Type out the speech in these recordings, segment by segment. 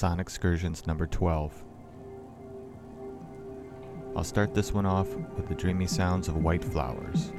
Sonixcursions number 12. I'll start this one off with the dreamy sounds of white flowers.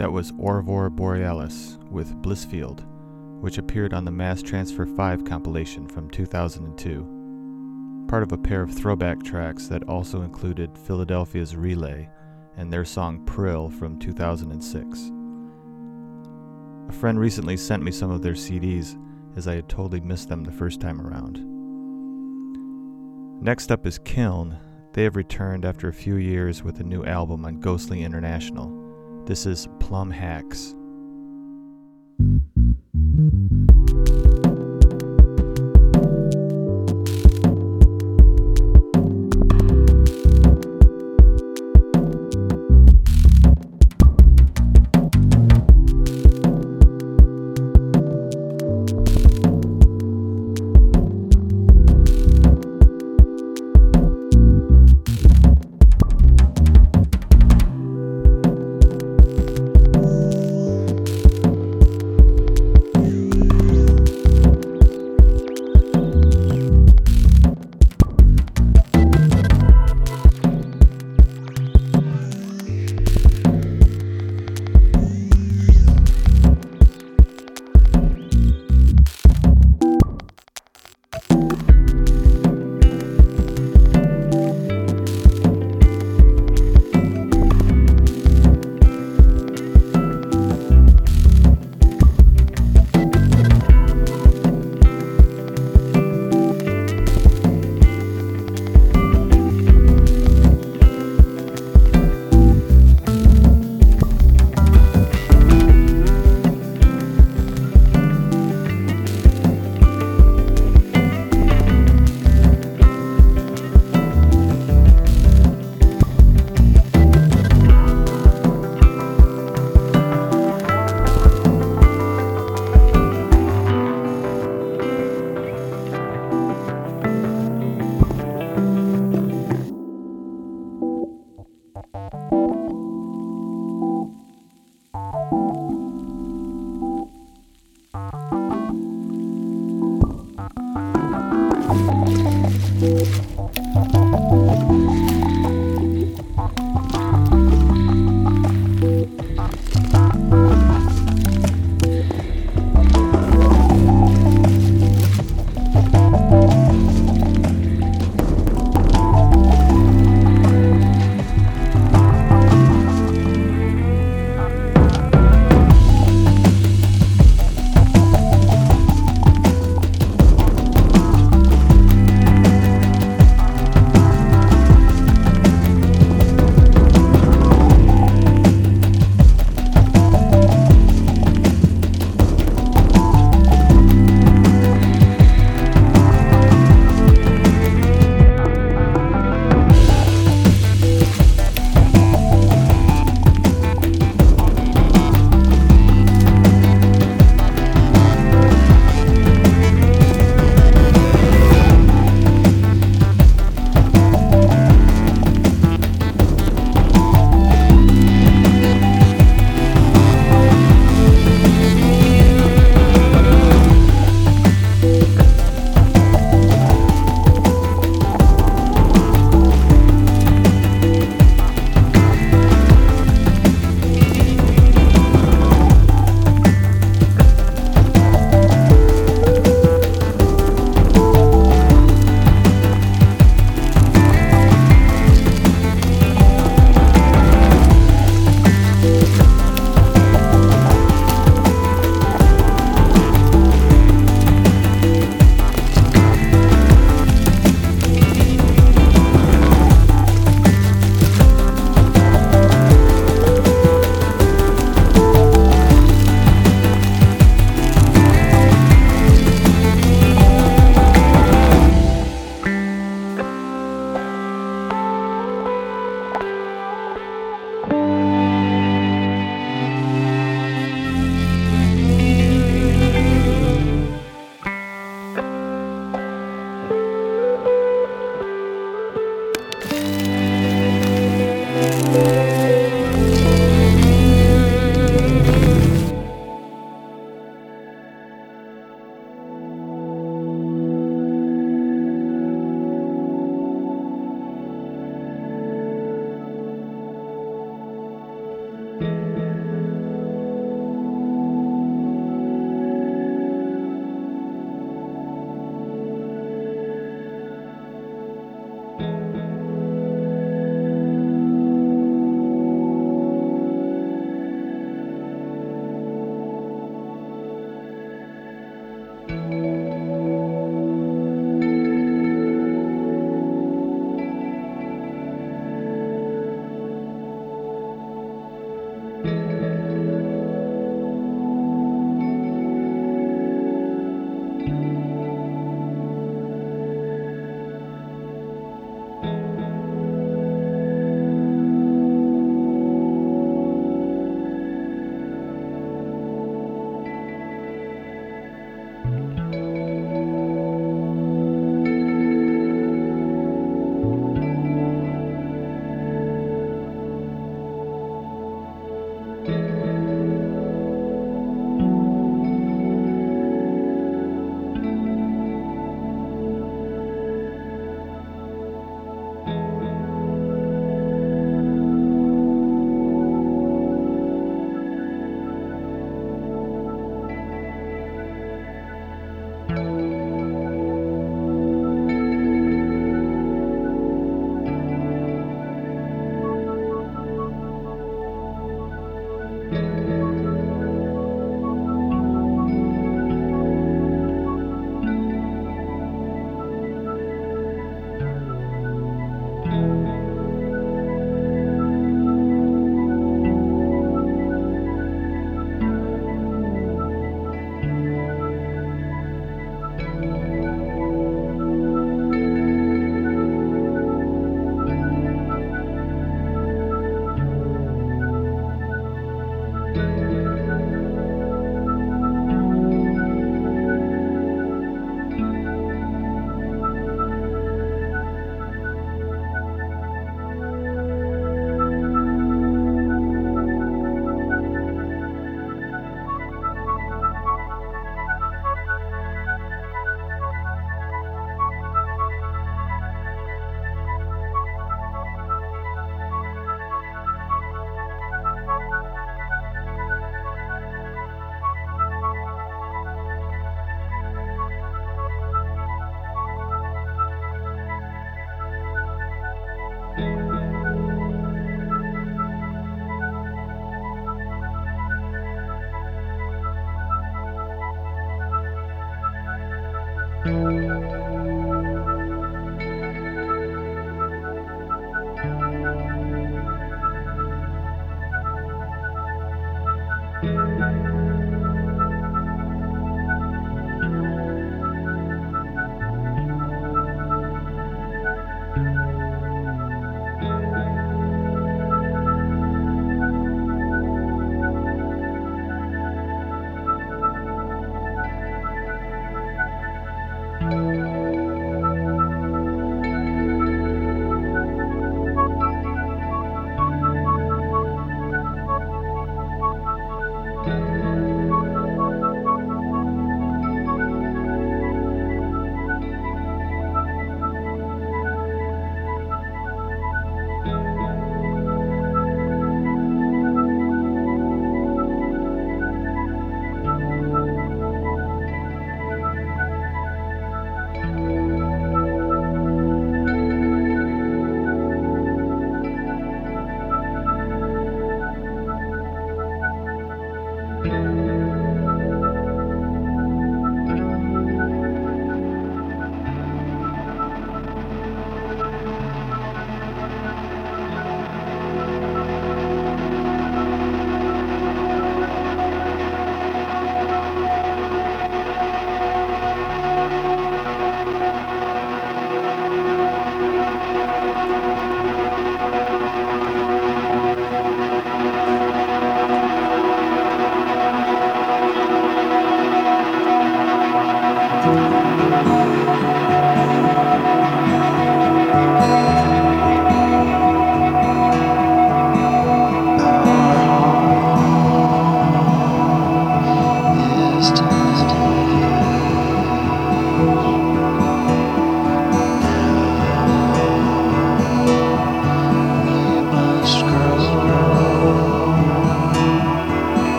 That was Aurora Borealis with Blissfield, which appeared on the Mass Transfer 5 compilation from 2002, part of a pair of throwback tracks that also included Philadelphia's Relay and their song Prill from 2006. A friend recently sent me some of their CDs as I had totally missed them the first time around. Next up is Kiln. They have returned after a few years with a new album on Ghostly International. This is Plum Hacks.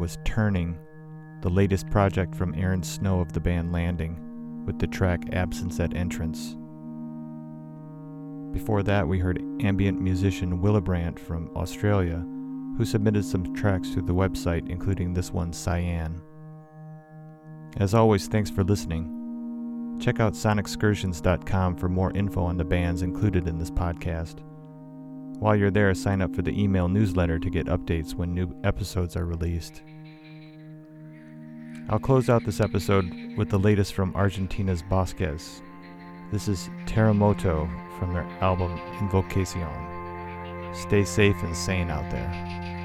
Was Turning, the latest project from Aaron Snow of the band Landing, with the track Absence at Entrance. Before that, we heard ambient musician Willebrandt from Australia, who submitted some tracks to the website, including this one, Cyan. As always, thanks for listening. Check out sonixcursions.com for more info on the bands included in this podcast. While you're there, sign up for the email newsletter to get updates when new episodes are released. I'll close out this episode with the latest from Argentina's Bosques. This is Terremoto from their album Invocacion. Stay safe and sane out there.